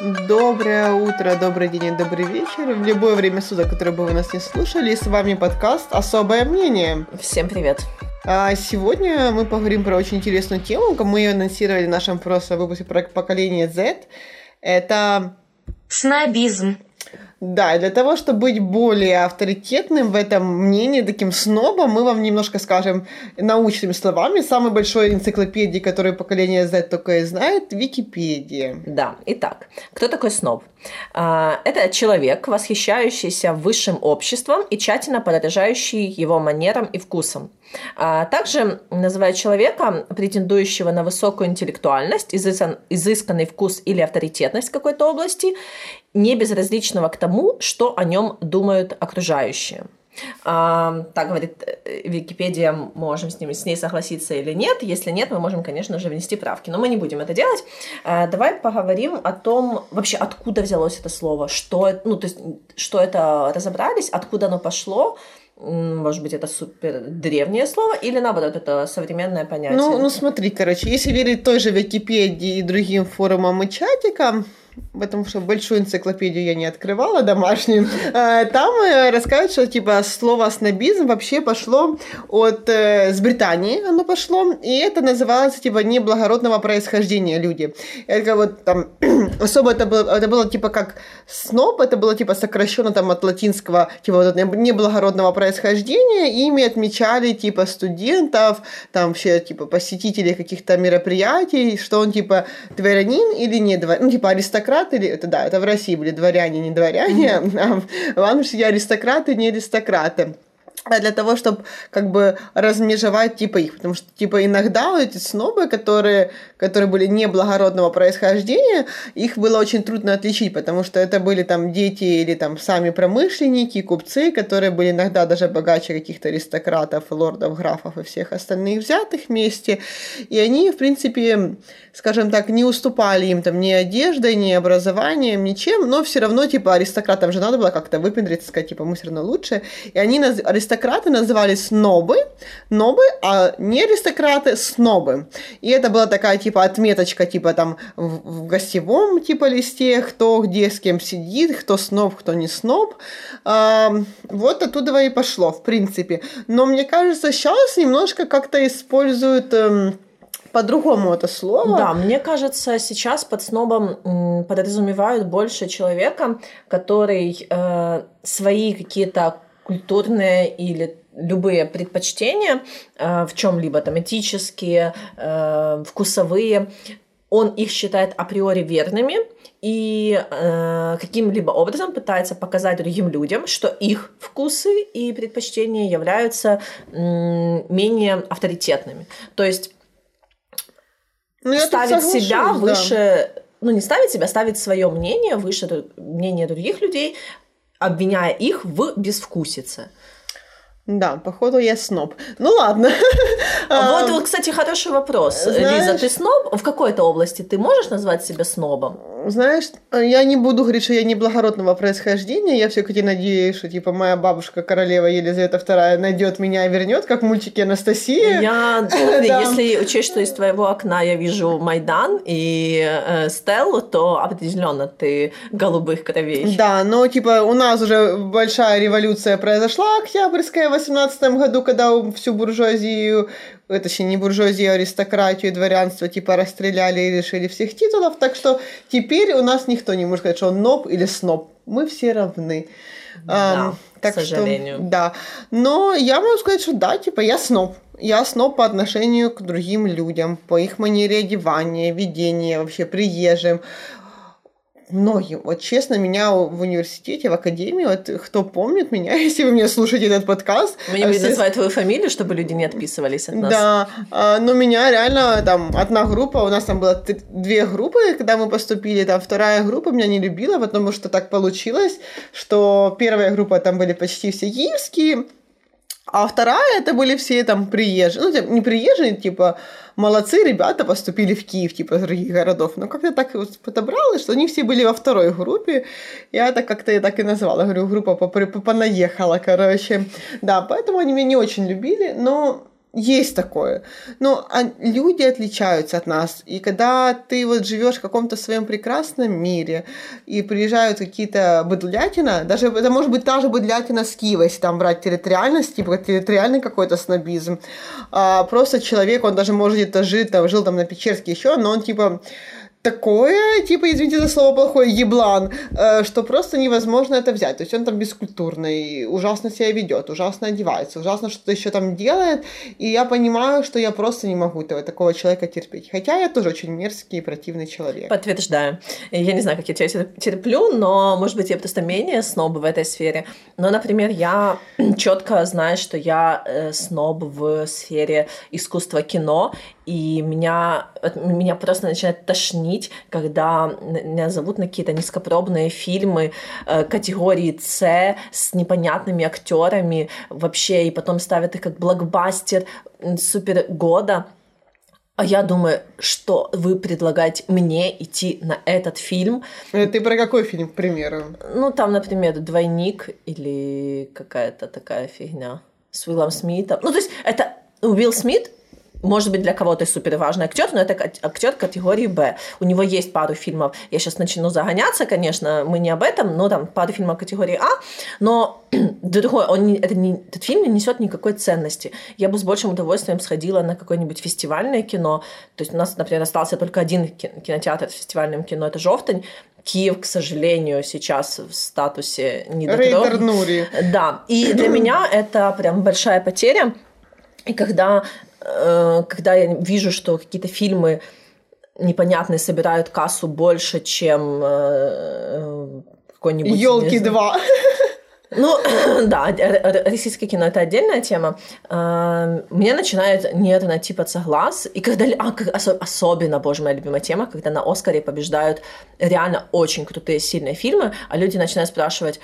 Доброе утро, добрый день и добрый вечер. В любое время суток, которое бы вы нас не слушали, с вами подкаст «Особое мнение». Всем привет. А сегодня мы поговорим про очень интересную тему. Мы ее анонсировали в нашем прошлом выпуске про поколение Z. Это... Снобизм. Да, и для того, чтобы быть более авторитетным в этом мнении, таким снобом, мы вам немножко скажем научными словами. Самой большой энциклопедии, которую поколение Z только и знает, Википедия. Да, итак, кто такой сноб? А, это человек, восхищающийся высшим обществом и тщательно подражающий его манерам и вкусам. А также называют человека, претендующего на высокую интеллектуальность, изысканный вкус или авторитетность в какой-то области, не безразличного к тому, что о нем думают окружающие. А, так говорит э, Википедия, можем с, ним, с ней согласиться или нет. Если нет, мы можем, конечно же, внести правки. Но мы не будем это делать. А, давай поговорим о том, вообще, откуда взялось это слово, что, ну, то есть, что это разобрались, откуда оно пошло, может быть, это супер древнее слово, или наоборот, это современное понятие? Ну, ну смотри, короче, если верить той же Википедии и другим форумам и чатикам, потому что большую энциклопедию я не открывала домашнюю, а, там э, рассказывают, что типа слово снобизм вообще пошло от э, с Британии, оно пошло, и это называлось типа неблагородного происхождения люди. Это вот там особо это было, это было типа как сноб, это было типа сокращенно там от латинского типа вот неблагородного происхождения, ими отмечали типа студентов, там вообще типа посетителей каких-то мероприятий, что он типа дворянин или не дворянин, ну типа аристократ аристократы, или это да, это в России были дворяне, не дворяне, mm-hmm. а в Англии аристократы, не аристократы для того, чтобы как бы размежевать типа их, потому что типа иногда вот эти снобы, которые, которые были неблагородного происхождения, их было очень трудно отличить, потому что это были там дети или там сами промышленники, купцы, которые были иногда даже богаче каких-то аристократов, лордов, графов и всех остальных взятых вместе, и они, в принципе, скажем так, не уступали им там ни одеждой, ни образованием, ничем, но все равно, типа, аристократам же надо было как-то выпендриться, сказать, типа, мы все равно лучше. И они, аристократы назывались снобы, нобы, а не аристократы снобы. И это была такая, типа, отметочка, типа, там, в, в гостевом, типа, листе, кто где с кем сидит, кто сноб, кто не сноб. А, вот оттуда и пошло, в принципе. Но мне кажется, сейчас немножко как-то используют... Эм, по-другому это слово. Да, мне кажется, сейчас под снобом подразумевают больше человека, который э, свои какие-то культурные или любые предпочтения э, в чем-либо там этические, э, вкусовые, он их считает априори верными и э, каким-либо образом пытается показать другим людям, что их вкусы и предпочтения являются э, менее авторитетными. То есть ну, ставить себя выше, да. ну не ставить себя, ставить свое мнение выше мнения других людей, обвиняя их в безвкусице. Да, походу я сноб. Ну ладно. А вот, кстати, хороший вопрос. Знаешь, Лиза, ты сноб? В какой-то области ты можешь назвать себя снобом? Знаешь, я не буду говорить, что я не благородного происхождения. Я все-таки надеюсь, что типа моя бабушка, королева Елизавета II, найдет меня и вернет, как в мультике Анастасия. Я, если учесть, что из твоего окна я вижу Майдан и э, Стеллу, то определенно ты голубых кровей. Да, но типа у нас уже большая революция произошла, октябрьская, 18 году, когда всю буржуазию, точнее не буржуазию, а аристократию и дворянство типа расстреляли и лишили всех титулов, так что теперь у нас никто не может сказать, что он ноб или сноб. Мы все равны. Да, um, так к сожалению. Что, да. Но я могу сказать, что да, типа я сноб. Я сноб по отношению к другим людям, по их манере одевания, ведения, вообще приезжим многим. Вот честно, меня в университете, в академии, вот кто помнит меня, если вы меня слушаете этот подкаст... Мы не будем все... называть твою фамилию, чтобы люди не отписывались от нас. Да, а, но меня реально там одна группа, у нас там было две группы, когда мы поступили, там вторая группа меня не любила, потому что так получилось, что первая группа там были почти все киевские, а вторая это были все там приезжие, ну, не приезжие, типа, молодцы ребята поступили в Киев, типа, из других городов. Но как-то так вот подобралось, что они все были во второй группе. Я это как-то я так и назвала, говорю, группа понаехала, короче. Да, поэтому они меня не очень любили, но есть такое. Но а люди отличаются от нас. И когда ты вот живешь в каком-то своем прекрасном мире, и приезжают какие-то быдлятина, даже это может быть та же быдлятина с Киева, если там брать территориальность, типа территориальный какой-то снобизм. А просто человек, он даже может где-то жить, там, жил там на Печерске еще, но он типа такое, типа, извините за слово плохое, еблан, э, что просто невозможно это взять. То есть он там бескультурный, ужасно себя ведет, ужасно одевается, ужасно что-то еще там делает, и я понимаю, что я просто не могу этого, такого человека терпеть. Хотя я тоже очень мерзкий и противный человек. Подтверждаю. Я не знаю, как я тебя терплю, но, может быть, я просто менее сноб в этой сфере. Но, например, я четко знаю, что я э, сноб в сфере искусства кино, и меня, меня просто начинает тошнить, когда меня зовут на какие-то низкопробные фильмы э, категории С с непонятными актерами вообще, и потом ставят их как блокбастер супер года. А я думаю, что вы предлагаете мне идти на этот фильм. Э, ты про какой фильм, к примеру? Ну, там, например, «Двойник» или какая-то такая фигня с Уиллом Смитом. Ну, то есть это Уилл Смит может быть, для кого-то супер важный актер, но это актер категории Б. У него есть пару фильмов. Я сейчас начну загоняться, конечно, мы не об этом, но там пару фильмов категории А, но другой, он не, это не, этот фильм не несет никакой ценности. Я бы с большим удовольствием сходила на какое-нибудь фестивальное кино. То есть у нас, например, остался только один кинотеатр с фестивальным кино, это «Жовтень», Киев, к сожалению, сейчас в статусе недотрог. Да, и для меня это прям большая потеря. И когда Э, когда я вижу, что какие-то фильмы непонятные собирают кассу больше, чем э, какой-нибудь... Елки 2. Ну, да, российское кино это отдельная тема. Э, мне начинает нервно типаться глаз. И когда... А, особенно, боже, моя любимая тема, когда на Оскаре побеждают реально очень крутые, сильные фильмы, а люди начинают спрашивать,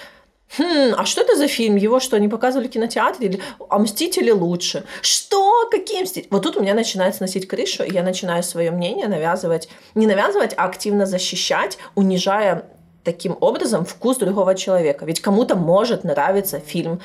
Хм, а что это за фильм? Его что, не показывали в кинотеатре? Или... А «Мстители» лучше. Что? Какие «Мстители»? Вот тут у меня начинает сносить крышу, и я начинаю свое мнение навязывать. Не навязывать, а активно защищать, унижая таким образом вкус другого человека. Ведь кому-то может нравиться фильм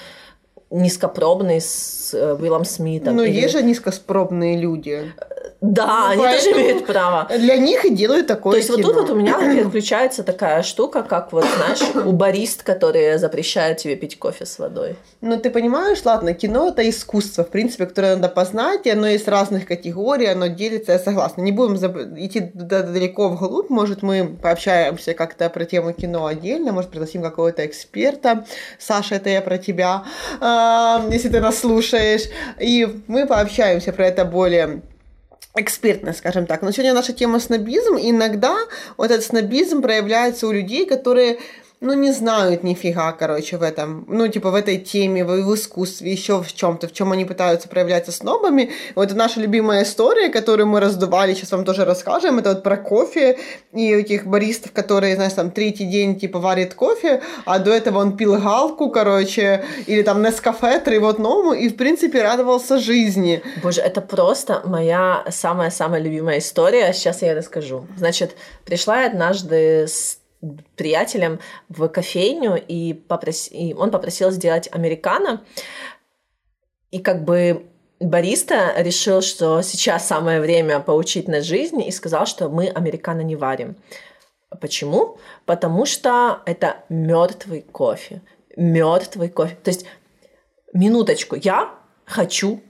низкопробный с э, Уиллом Смитом. Но или... есть же низкопробные люди. Да, ну, они тоже имеют право. Для них и делают такое То есть кино. вот тут вот у меня включается такая штука, как вот, знаешь, у барист, которые запрещают тебе пить кофе с водой. Ну, ты понимаешь, ладно, кино — это искусство, в принципе, которое надо познать, и оно есть разных категорий, оно делится, я согласна. Не будем идти далеко вглубь, может, мы пообщаемся как-то про тему кино отдельно, может, пригласим какого-то эксперта. Саша, это я про тебя, а, если ты нас слушаешь. И мы пообщаемся про это более экспертно, скажем так. Но сегодня наша тема снобизм, и иногда вот этот снобизм проявляется у людей, которые ну, не знают нифига, короче, в этом, ну, типа, в этой теме, в, в искусстве, еще в чем-то, в чем они пытаются проявляться снобами. Вот наша любимая история, которую мы раздували, сейчас вам тоже расскажем, это вот про кофе и этих баристов, которые, знаешь, там, третий день, типа, варит кофе, а до этого он пил галку, короче, или там Нескафе, вот новому, и, в принципе, радовался жизни. Боже, это просто моя самая-самая любимая история, сейчас я расскажу. Значит, пришла я однажды с приятелем в кофейню, и, попрос... и он попросил сделать американо. И как бы бариста решил, что сейчас самое время поучить на жизнь, и сказал, что мы американо не варим. Почему? Потому что это мертвый кофе. Мертвый кофе. То есть, минуточку, я хочу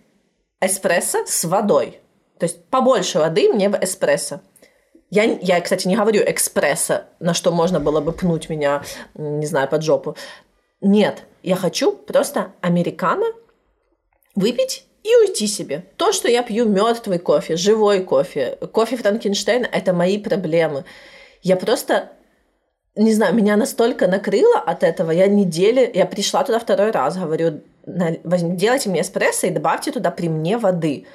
эспрессо с водой. То есть побольше воды мне в эспрессо. Я, я, кстати, не говорю экспресса, на что можно было бы пнуть меня, не знаю, под жопу. Нет, я хочу просто американо выпить и уйти себе. То, что я пью мертвый кофе, живой кофе, кофе Франкенштейна, это мои проблемы. Я просто не знаю, меня настолько накрыло от этого, я недели, я пришла туда второй раз, говорю, делайте мне эспрессо и добавьте туда при мне воды.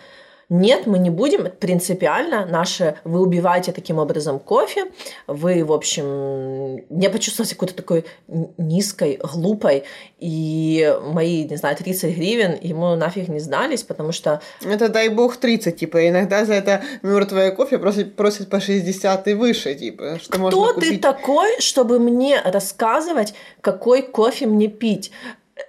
Нет, мы не будем принципиально наше, вы убиваете таким образом кофе, вы, в общем, не почувствовали какой-то такой низкой, глупой, и мои, не знаю, 30 гривен ему нафиг не сдались, потому что... Это, дай бог, 30, типа, иногда за это мертвое кофе просят, просят по 60 и выше, типа, что Кто можно купить... ты такой, чтобы мне рассказывать, какой кофе мне пить?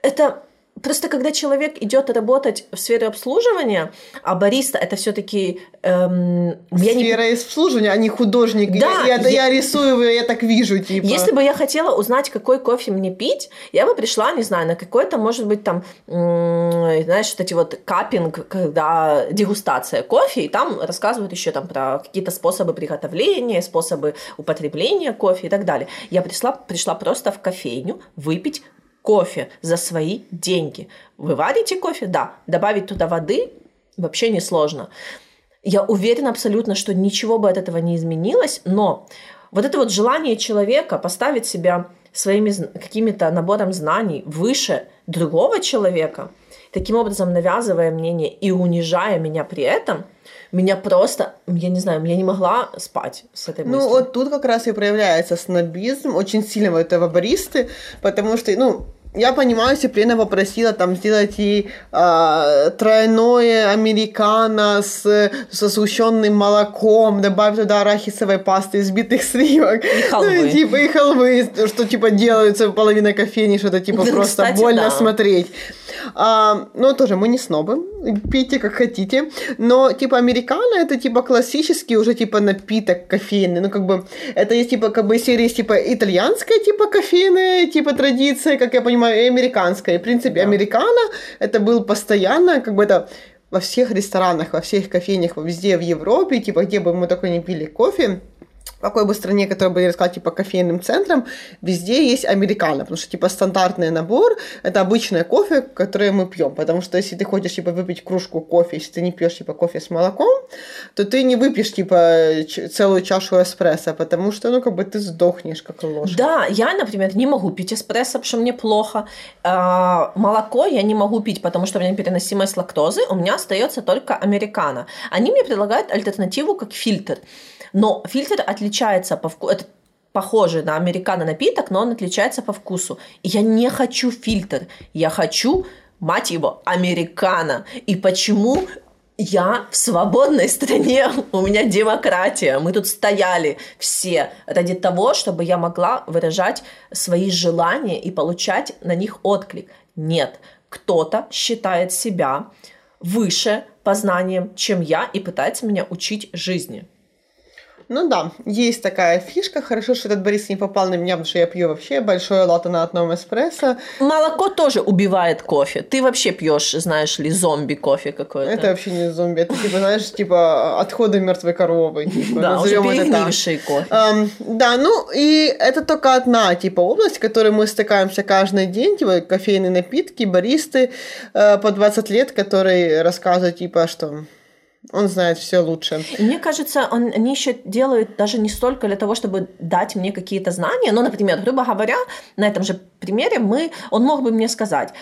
Это Просто когда человек идет работать в сфере обслуживания, а бариста это все-таки эм, сфера не... обслуживания, а не художник. Да, я, я, я рисую, я так вижу, типа. Если бы я хотела узнать, какой кофе мне пить, я бы пришла, не знаю, на какой-то, может быть, там, знаешь, вот эти вот капинг, когда дегустация кофе, и там рассказывают еще там про какие-то способы приготовления, способы употребления кофе и так далее. Я пришла, пришла просто в кофейню выпить кофе за свои деньги. Вы варите кофе? Да. Добавить туда воды вообще не сложно. Я уверена абсолютно, что ничего бы от этого не изменилось, но вот это вот желание человека поставить себя своими какими-то набором знаний выше другого человека, таким образом навязывая мнение и унижая меня при этом, меня просто, я не знаю, я не могла спать с этой мыслью. Ну, вот тут как раз и проявляется снобизм, очень сильно у этого баристы, потому что, ну, я понимаю, если Плена попросила там сделать ей э, тройное американо с, со сгущенным молоком, добавить туда арахисовой пасты, избитых сливок. И халвы. Ну, типа, и халвы, что типа делаются половина кофейни, что-то типа ну, просто Кстати, больно да. смотреть. А, ну, тоже мы не снобы, пейте как хотите, но типа американо это типа классический уже типа напиток кофейный, ну как бы это есть типа как бы есть типа итальянская типа кофейная типа традиция, как я понимаю, и американская. И, в принципе, да. американо это был постоянно как бы это во всех ресторанах, во всех кофейнях, везде в Европе, типа где бы мы только не пили кофе, какой бы стране, которая бы, я сказала, типа кофейным центром, везде есть американо, потому что, типа, стандартный набор – это обычное кофе, которое мы пьем, потому что если ты хочешь, типа, выпить кружку кофе, если ты не пьешь, типа, кофе с молоком, то ты не выпьешь, типа, целую чашу эспрессо, потому что, ну, как бы ты сдохнешь, как ложка. Да, я, например, не могу пить эспрессо, потому что мне плохо. А, молоко я не могу пить, потому что у меня переносимость лактозы, у меня остается только американо. Они мне предлагают альтернативу как фильтр. Но фильтр отличается по вкусу. Это похожий на американо напиток, но он отличается по вкусу. И я не хочу фильтр. Я хочу, мать его, американо. И почему я в свободной стране, у меня демократия, мы тут стояли все ради того, чтобы я могла выражать свои желания и получать на них отклик. Нет, кто-то считает себя выше познанием, чем я, и пытается меня учить жизни. Ну да, есть такая фишка. Хорошо, что этот Борис не попал на меня, потому что я пью вообще большое латте на одном эспрессо. Молоко тоже убивает кофе. Ты вообще пьешь, знаешь ли, зомби кофе какой-то. Это вообще не зомби. Это типа, знаешь, типа отходы мертвой коровы. Типа, да, уже перегнивший кофе. Um, да, ну и это только одна типа область, в которой мы стыкаемся каждый день. Типа кофейные напитки, баристы э, по 20 лет, которые рассказывают типа, что он знает все лучше. Мне кажется, он, они еще делают даже не столько для того, чтобы дать мне какие-то знания. Но, например, грубо говоря, на этом же примере мы, он мог бы мне сказать,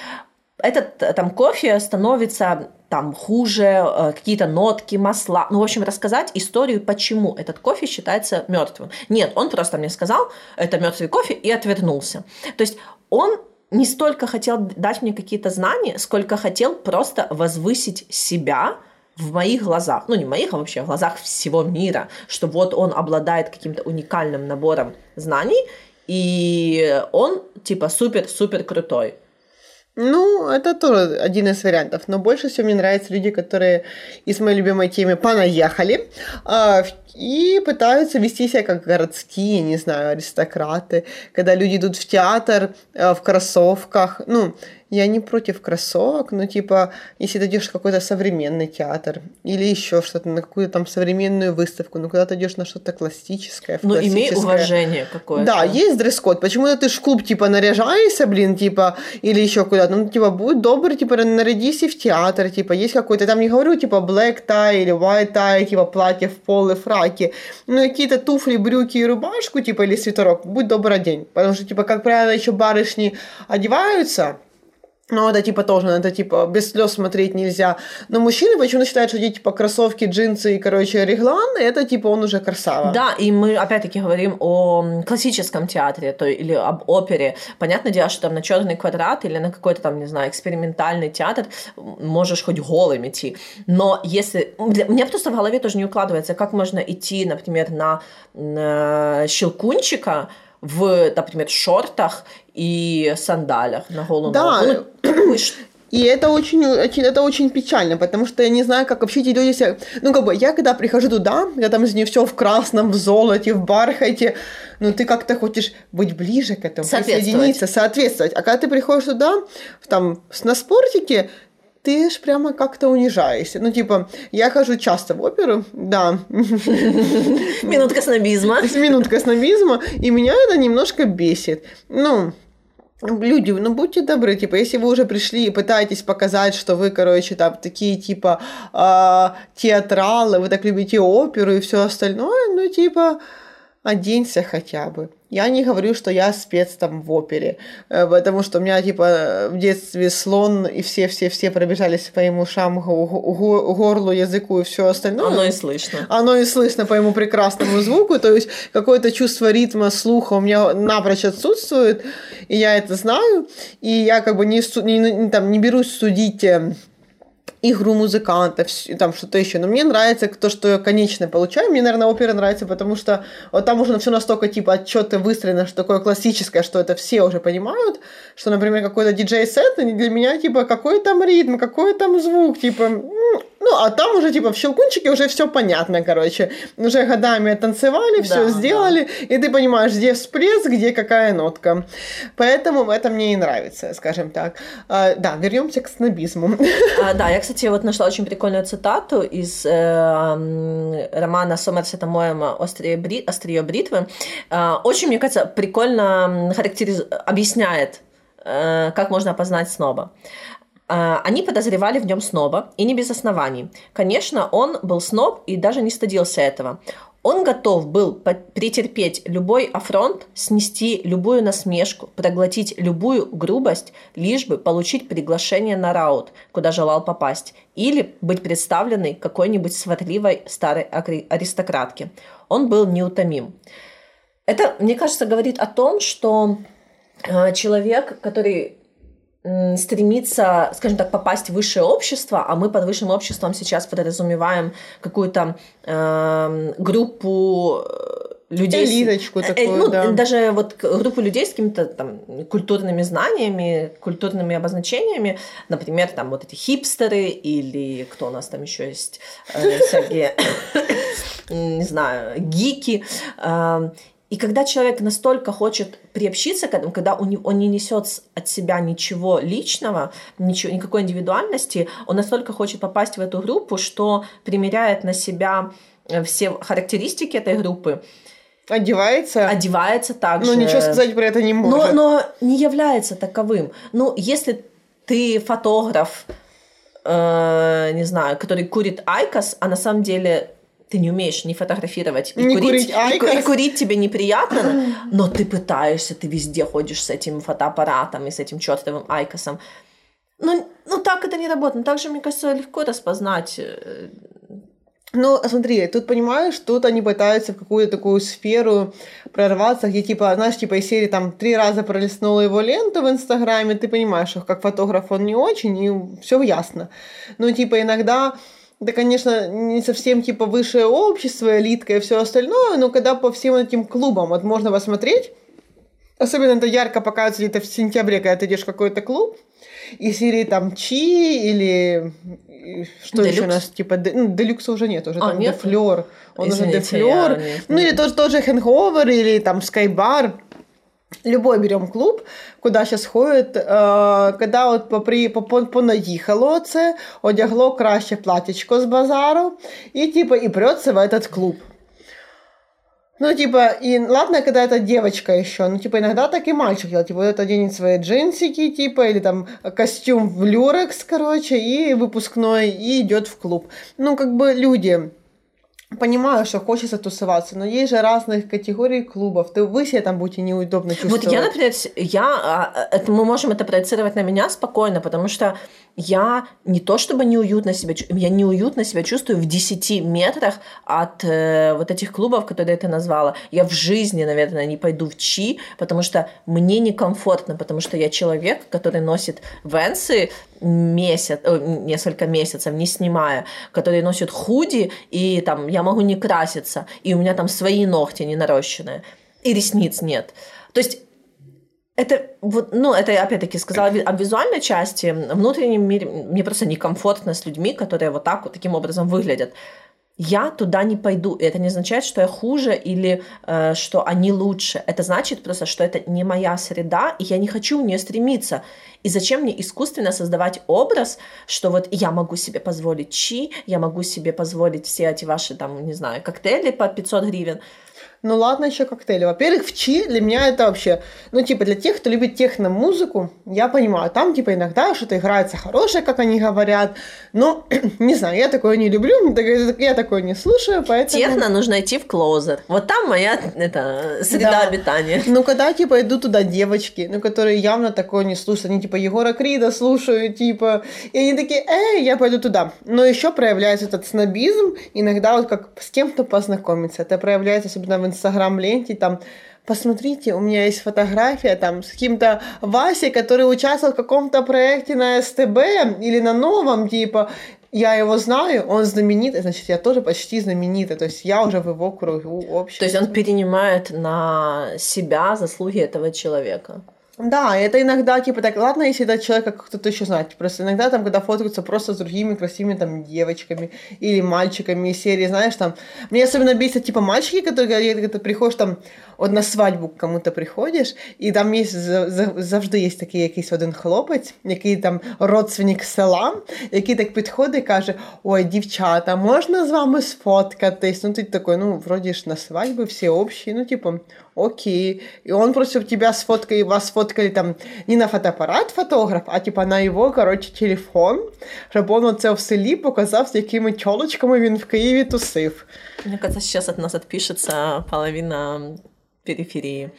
этот там кофе становится там хуже, э, какие-то нотки, масла. Ну, в общем, рассказать историю, почему этот кофе считается мертвым. Нет, он просто мне сказал, это мертвый кофе, и отвернулся. То есть он не столько хотел дать мне какие-то знания, сколько хотел просто возвысить себя, в моих глазах, ну не в моих, а вообще в глазах всего мира, что вот он обладает каким-то уникальным набором знаний, и он типа супер-супер крутой. Ну, это тоже один из вариантов. Но больше всего мне нравятся люди, которые из моей любимой темы понаехали э, и пытаются вести себя как городские, не знаю, аристократы. Когда люди идут в театр э, в кроссовках. Ну, я не против кроссовок, но типа, если ты идешь в какой-то современный театр или еще что-то, на какую-то там современную выставку, ну куда ты идешь на что-то классическое. Ну, имей уважение какое-то. Да, есть дресс-код. Почему-то ты в клуб типа наряжаешься, блин, типа, или еще куда-то. Ну, типа, будь добр, типа, нарядись и в театр, типа, есть какой-то, там не говорю, типа, black tie или white tie, типа, платье в пол и фраки. Ну, какие-то туфли, брюки и рубашку, типа, или свитерок, будь добр одень. Потому что, типа, как правило, еще барышни одеваются, ну, это типа тоже, это типа без слез смотреть нельзя. Но мужчины почему-то считают, что типа кроссовки, джинсы и, короче, реглан, это типа он уже красава. Да, и мы опять-таки говорим о классическом театре то, или об опере. Понятное дело, что там на черный квадрат или на какой-то там, не знаю, экспериментальный театр можешь хоть голым идти. Но если... Мне просто в голове тоже не укладывается, как можно идти, например, на, на щелкунчика, в, например, шортах и сандалях на голую да, ногу. Ну, И это очень, очень, это очень печально, потому что я не знаю, как вообще эти люди себя... Ну, как бы, я когда прихожу туда, я там из нее все в красном, в золоте, в бархате, ну, ты как-то хочешь быть ближе к этому, присоединиться, соответствовать. А когда ты приходишь туда, там, на спортике, ты ж прямо как-то унижаешься. Ну, типа, я хожу часто в оперу, да. Минутка снобизма. Минутка снобизма, и меня это немножко бесит. Ну, люди, ну будьте добры, типа, если вы уже пришли и пытаетесь показать, что вы, короче, там такие типа э, театралы, вы так любите оперу и все остальное, ну типа оденься хотя бы. Я не говорю, что я спец там в опере, э, потому что у меня, типа, в детстве слон, и все-все-все пробежались по моим ушам, горлу, языку и все остальное. Оно и слышно. Оно и слышно по моему прекрасному звуку, то есть какое-то чувство ритма, слуха у меня напрочь отсутствует, и я это знаю, и я как бы не, не, там, не берусь судить э, игру музыкантов, там что-то еще. Но мне нравится то, что я конечно получаю. Мне, наверное, опера нравится, потому что вот там уже все настолько типа отчеты выстроено, что такое классическое, что это все уже понимают, что, например, какой-то диджей-сет для меня типа какой там ритм, какой там звук, типа а там уже, типа, в Щелкунчике уже все понятно, короче. Уже годами танцевали, все да, сделали, да. и ты понимаешь, где всплеск, где какая нотка. Поэтому это мне и нравится, скажем так. А, да, вернемся к снобизму. А, да, я, кстати, вот нашла очень прикольную цитату из э, романа Сомерсета Моэма «Острие, бри... «Острие бритвы». Э, очень, мне кажется, прикольно характериз... объясняет, э, как можно опознать сноба. Они подозревали в нем сноба, и не без оснований. Конечно, он был сноб и даже не стыдился этого. Он готов был претерпеть любой афронт, снести любую насмешку, проглотить любую грубость, лишь бы получить приглашение на раут, куда желал попасть, или быть представленной какой-нибудь сварливой старой аристократке. Он был неутомим. Это, мне кажется, говорит о том, что э, человек, который стремится, скажем так, попасть в высшее общество, а мы под высшим обществом сейчас подразумеваем какую-то э, группу людей... Элиточку с, э, такую, ну, да. Даже вот группу людей с какими-то там культурными знаниями, культурными обозначениями, например, там вот эти хипстеры или кто у нас там еще есть, э, всякие, не знаю, гики. И когда человек настолько хочет приобщиться к этому, когда он не, он не несет от себя ничего личного, ничего, никакой индивидуальности, он настолько хочет попасть в эту группу, что примеряет на себя э, все характеристики этой группы, Одевается? Одевается так Ну, ничего сказать про это не может. Но, но не является таковым. Ну, если ты фотограф, э, не знаю, который курит айкос, а на самом деле ты не умеешь не фотографировать и не курить, курить и, и курить тебе неприятно, но ты пытаешься, ты везде ходишь с этим фотоаппаратом и с этим чертовым айкосом. Ну, ну так это не работает. Также, мне кажется, легко распознать. Э, ну, смотри, тут понимаешь, тут они пытаются в какую-то такую сферу прорваться, где типа, знаешь, типа из серии там три раза пролистнула его ленту в Инстаграме, ты понимаешь, что как фотограф он не очень, и все ясно. Ну, типа иногда да, конечно, не совсем типа высшее общество, элитка и все остальное, но когда по всем этим клубам вот можно посмотреть, особенно это ярко показывается где-то в сентябре, когда ты идешь в какой-то клуб, и серии там Чи или что Делюкс? еще у нас типа ну, Делюкса уже нет, уже а, там нет? Дефлер, он Извините, уже Дефлер, ну или тоже тоже Хэнговер или там Скайбар Любой берем клуб, куди зараз ходять, коли от попри, понаїхало це, одягло краще платічко з базару, и типа и прется в этот клуб. Ну, типа, и ладно, когда это девочка еще, ну, типа, иногда так и мальчик делает, типа, вот оденет свои джинсики, типа, или там костюм в люрекс, короче, и выпускной, и идет в клуб. Ну, как бы люди, понимаю, что хочется тусоваться, но есть же разных категорий клубов. Ты вы себя там будете неудобно чувствовать. Вот я, например, я, а, это, мы можем это проецировать на меня спокойно, потому что я не то чтобы неуютно себя чувствую, я неуютно себя чувствую в 10 метрах от э, вот этих клубов, которые ты назвала. Я в жизни, наверное, не пойду в Чи, потому что мне некомфортно, потому что я человек, который носит венсы месяц, несколько месяцев, не снимая, который носит худи, и там я могу не краситься, и у меня там свои ногти не нарощенные, и ресниц нет. То есть Это вот, ну, это я опять-таки сказала о визуальной части. В внутреннем мире мне просто некомфортно с людьми, которые вот так вот таким образом выглядят я туда не пойду. И это не означает, что я хуже или э, что они лучше. Это значит просто, что это не моя среда, и я не хочу в нее стремиться. И зачем мне искусственно создавать образ, что вот я могу себе позволить чи, я могу себе позволить все эти ваши, там, не знаю, коктейли по 500 гривен. Ну ладно, еще коктейли. Во-первых, в Чи для меня это вообще, ну типа для тех, кто любит техно-музыку, я понимаю, там типа иногда что-то играется хорошее, как они говорят, но не знаю, я такое не люблю, я такое не слушаю, поэтому... Техно нужно идти в клоузер. Вот там моя это, среда да. обитания. Ну когда типа идут туда девочки, ну которые явно такое не слушают, они типа Егора Крида слушают, типа, и они такие, эй, я пойду туда. Но еще проявляется этот снобизм, иногда вот как с кем-то познакомиться. Это проявляется особенно в инстаграм-ленте, там, посмотрите, у меня есть фотография там с каким-то Васей, который участвовал в каком-то проекте на СТБ или на новом, типа, я его знаю, он знаменитый, значит, я тоже почти знаменитый, то есть я уже в его кругу общества. То есть он перенимает на себя заслуги этого человека. Да, это иногда, типа, так, ладно, если этот человек кто-то еще знает, просто иногда там, когда фоткаются просто с другими красивыми там девочками или мальчиками из серии, знаешь, там, мне особенно бесит, типа, мальчики, которые, когда ты приходишь там, от на свадьбу к кому-то приходиш, і там є завжди є такий якийсь один хлопець, який там родственник села, який так підходить і каже: Ой, дівчата, можна з вами сфоткатись? Ну, ти такой, ну, вроді ж на свадьбы все общие, ну, типа, окей. И он просто тебя сфоткали, вас сфоткали там не на фотоаппарат фотограф, а типа на его, короче, телефон, щоб он оце в селі показав, з якими чолочками він в Києві тусив. Мне кажется, сейчас от нас отпишется половина периферии.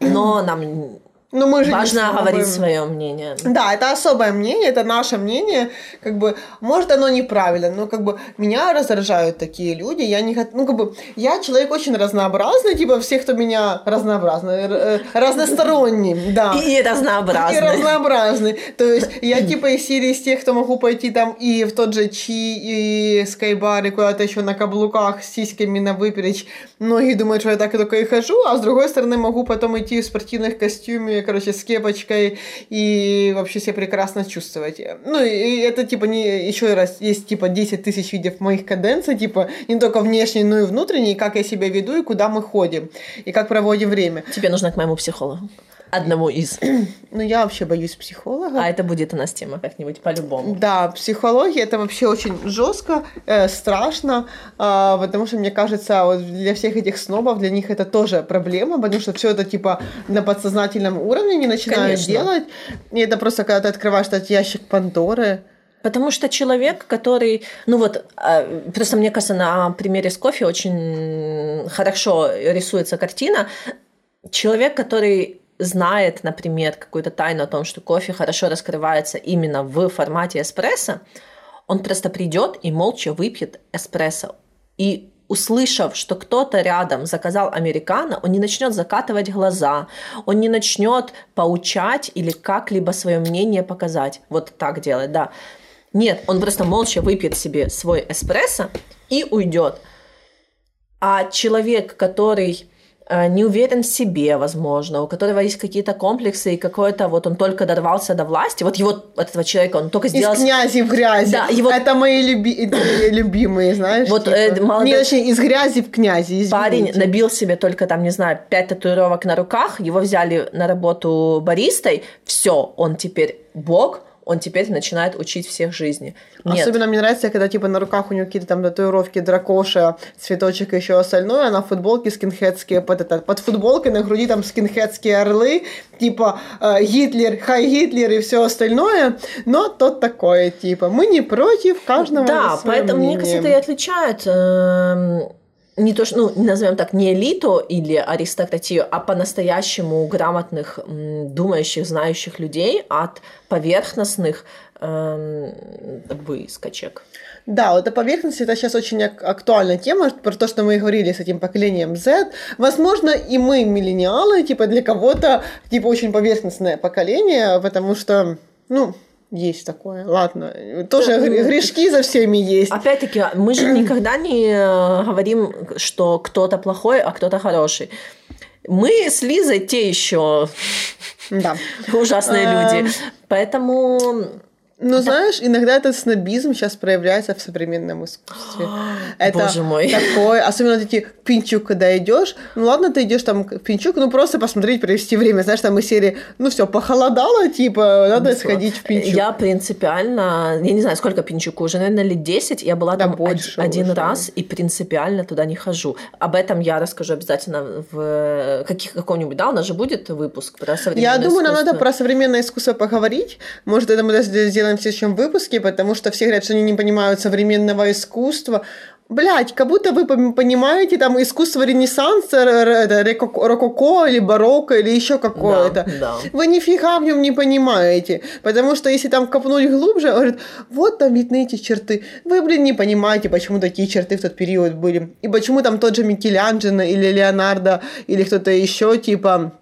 Но нам но мы же Важно говорить свое мнение. Да, это особое мнение, это наше мнение. Как бы, может, оно неправильно, но как бы меня раздражают такие люди. Я не ну, как бы, я человек очень разнообразный, типа все, кто меня разнообразный, э, разносторонний, да. И разнообразный. И разнообразный. То есть я типа из серии из тех, кто могу пойти там и в тот же Чи, и Скайбар, и куда-то еще на каблуках с сиськами на выперечь. Многие думают, что я так только и хожу, а с другой стороны могу потом идти в спортивных костюмах, короче, с кепочкой и вообще себя прекрасно чувствовать. Ну, и это, типа, не, еще раз, есть, типа, 10 тысяч видов моих каденций, типа, не только внешней, но и внутренней, как я себя веду и куда мы ходим, и как проводим время. Тебе нужно к моему психологу одному из. Ну, я вообще боюсь психолога. А это будет у нас тема как-нибудь по-любому. Да, психология это вообще очень жестко, э, страшно, э, потому что, мне кажется, вот для всех этих снобов, для них это тоже проблема, потому что все это типа на подсознательном уровне не начинают Конечно. делать. И это просто когда ты открываешь этот ящик Пандоры, Потому что человек, который, ну вот, а, просто мне кажется, на примере с кофе очень хорошо рисуется картина. Человек, который знает, например, какую-то тайну о том, что кофе хорошо раскрывается именно в формате эспрессо, он просто придет и молча выпьет эспрессо. И услышав, что кто-то рядом заказал американо, он не начнет закатывать глаза, он не начнет поучать или как-либо свое мнение показать. Вот так делать, да. Нет, он просто молча выпьет себе свой эспрессо и уйдет. А человек, который не уверен в себе, возможно, у которого есть какие-то комплексы, и какой-то вот он только дорвался до власти. Вот его, этого человека, он только сделал... Из князи в грязи. Да, его... Это мои люби... любимые, знаешь. Вот, типа. э, молодой... Не, точнее, из грязи в князи, извините. Парень набил себе только там, не знаю, пять татуировок на руках, его взяли на работу баристой, все, он теперь бог, он теперь начинает учить всех жизни. Нет. Особенно мне нравится, когда типа на руках у него какие-то там татуировки дракоша, цветочек и еще остальное, а на футболке скинхедские, под, это, под футболкой на груди там скинхедские орлы, типа э, Гитлер, хай Гитлер и все остальное, но тот такое, типа, мы не против каждого Да, поэтому, мнение. мне кажется, это и отличает э, не то, что, ну, назовем так, не элиту или аристократию, а по-настоящему грамотных, думающих, знающих людей от поверхностных эм, выскочек. Да, вот эта поверхность это сейчас очень актуальная тема, про то, что мы говорили с этим поколением Z. Возможно, и мы, миллениалы, типа для кого-то, типа очень поверхностное поколение, потому что, ну, есть такое. Ладно. Тоже ну, грешки за всеми есть. Опять-таки, мы же никогда не э, говорим, что кто-то плохой, а кто-то хороший. Мы с Лизой те еще Да. ужасные Эм. люди. Поэтому Ну, знаешь, иногда этот снобизм сейчас проявляется в современном искусстве. Это Боже мой. такое, особенно в Пинчук, когда идешь, ну ладно, ты идешь там в Пинчук, ну просто посмотреть, провести время, знаешь, там из серии, ну все, похолодало, типа, надо сходить в Пинчук. Я принципиально, я не знаю, сколько Пинчуку, уже, наверное, лет 10, я была Да там больше од- один уже. раз и принципиально туда не хожу. Об этом я расскажу обязательно в каких, каком-нибудь, да, у нас же будет выпуск про современное Я думаю, нам надо про современное искусство поговорить. Может, это мы даже сделаем в следующем выпуске, потому что все говорят, что они не понимают современного искусства. Блять, как будто вы понимаете там искусство Ренессанса, рококо или барокко или еще какое-то. Да, да. Вы нифига в нем не понимаете. Потому что если там копнуть глубже, говорят, вот там видны эти черты. Вы, блин, не понимаете, почему такие черты в тот период были. И почему там тот же Микеланджело или Леонардо или кто-то еще, типа,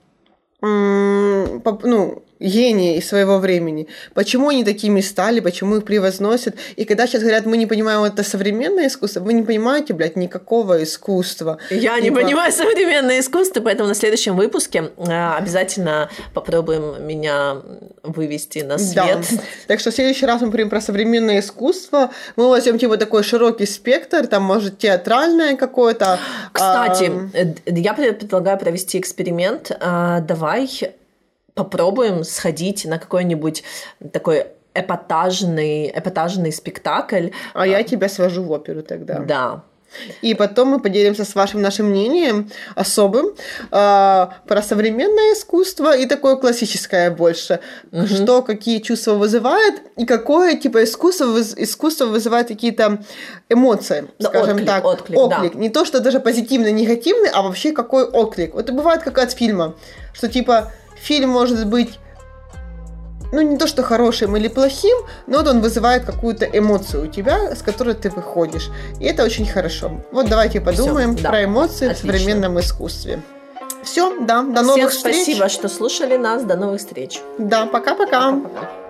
ну, гении своего времени. Почему они такими стали, почему их превозносят. И когда сейчас говорят, мы не понимаем это современное искусство, вы не понимаете, блядь, никакого искусства. Я не Типа, понимаю современное искусство, поэтому на следующем выпуске э, обязательно попробуем меня вывести на Да. свет. Так что в следующий раз мы говорим про современное искусство. Мы возьмем типа такой широкий спектр, там может театральное какое-то. Кстати, д- я пред- предлагаю провести эксперимент. А, Давай попробуем сходить на какой-нибудь такой эпатажный, эпатажный спектакль. а я тебя свожу в оперу тогда. Да. И потом мы поделимся с вашим нашим мнением особым а, про современное искусство и такое классическое больше. Что, какие чувства вызывает и какое типа искусство, искусство вызывает какие-то эмоции, Да, скажем отклик, так. отклик, да. Не то, что даже позитивный, негативный, а вообще какой отклик. Вот это бывает как от фильма, что типа фильм может быть ну, не то, что хорошим или плохим, но вот он вызывает какую-то эмоцию у тебя, с которой ты выходишь. И это очень хорошо. Вот давайте подумаем да. про эмоции в Отлично. современном искусстве. Все, да, до Всем новых встреч. спасибо, что слушали нас. До новых встреч. Да, пока-пока. Пока-пока.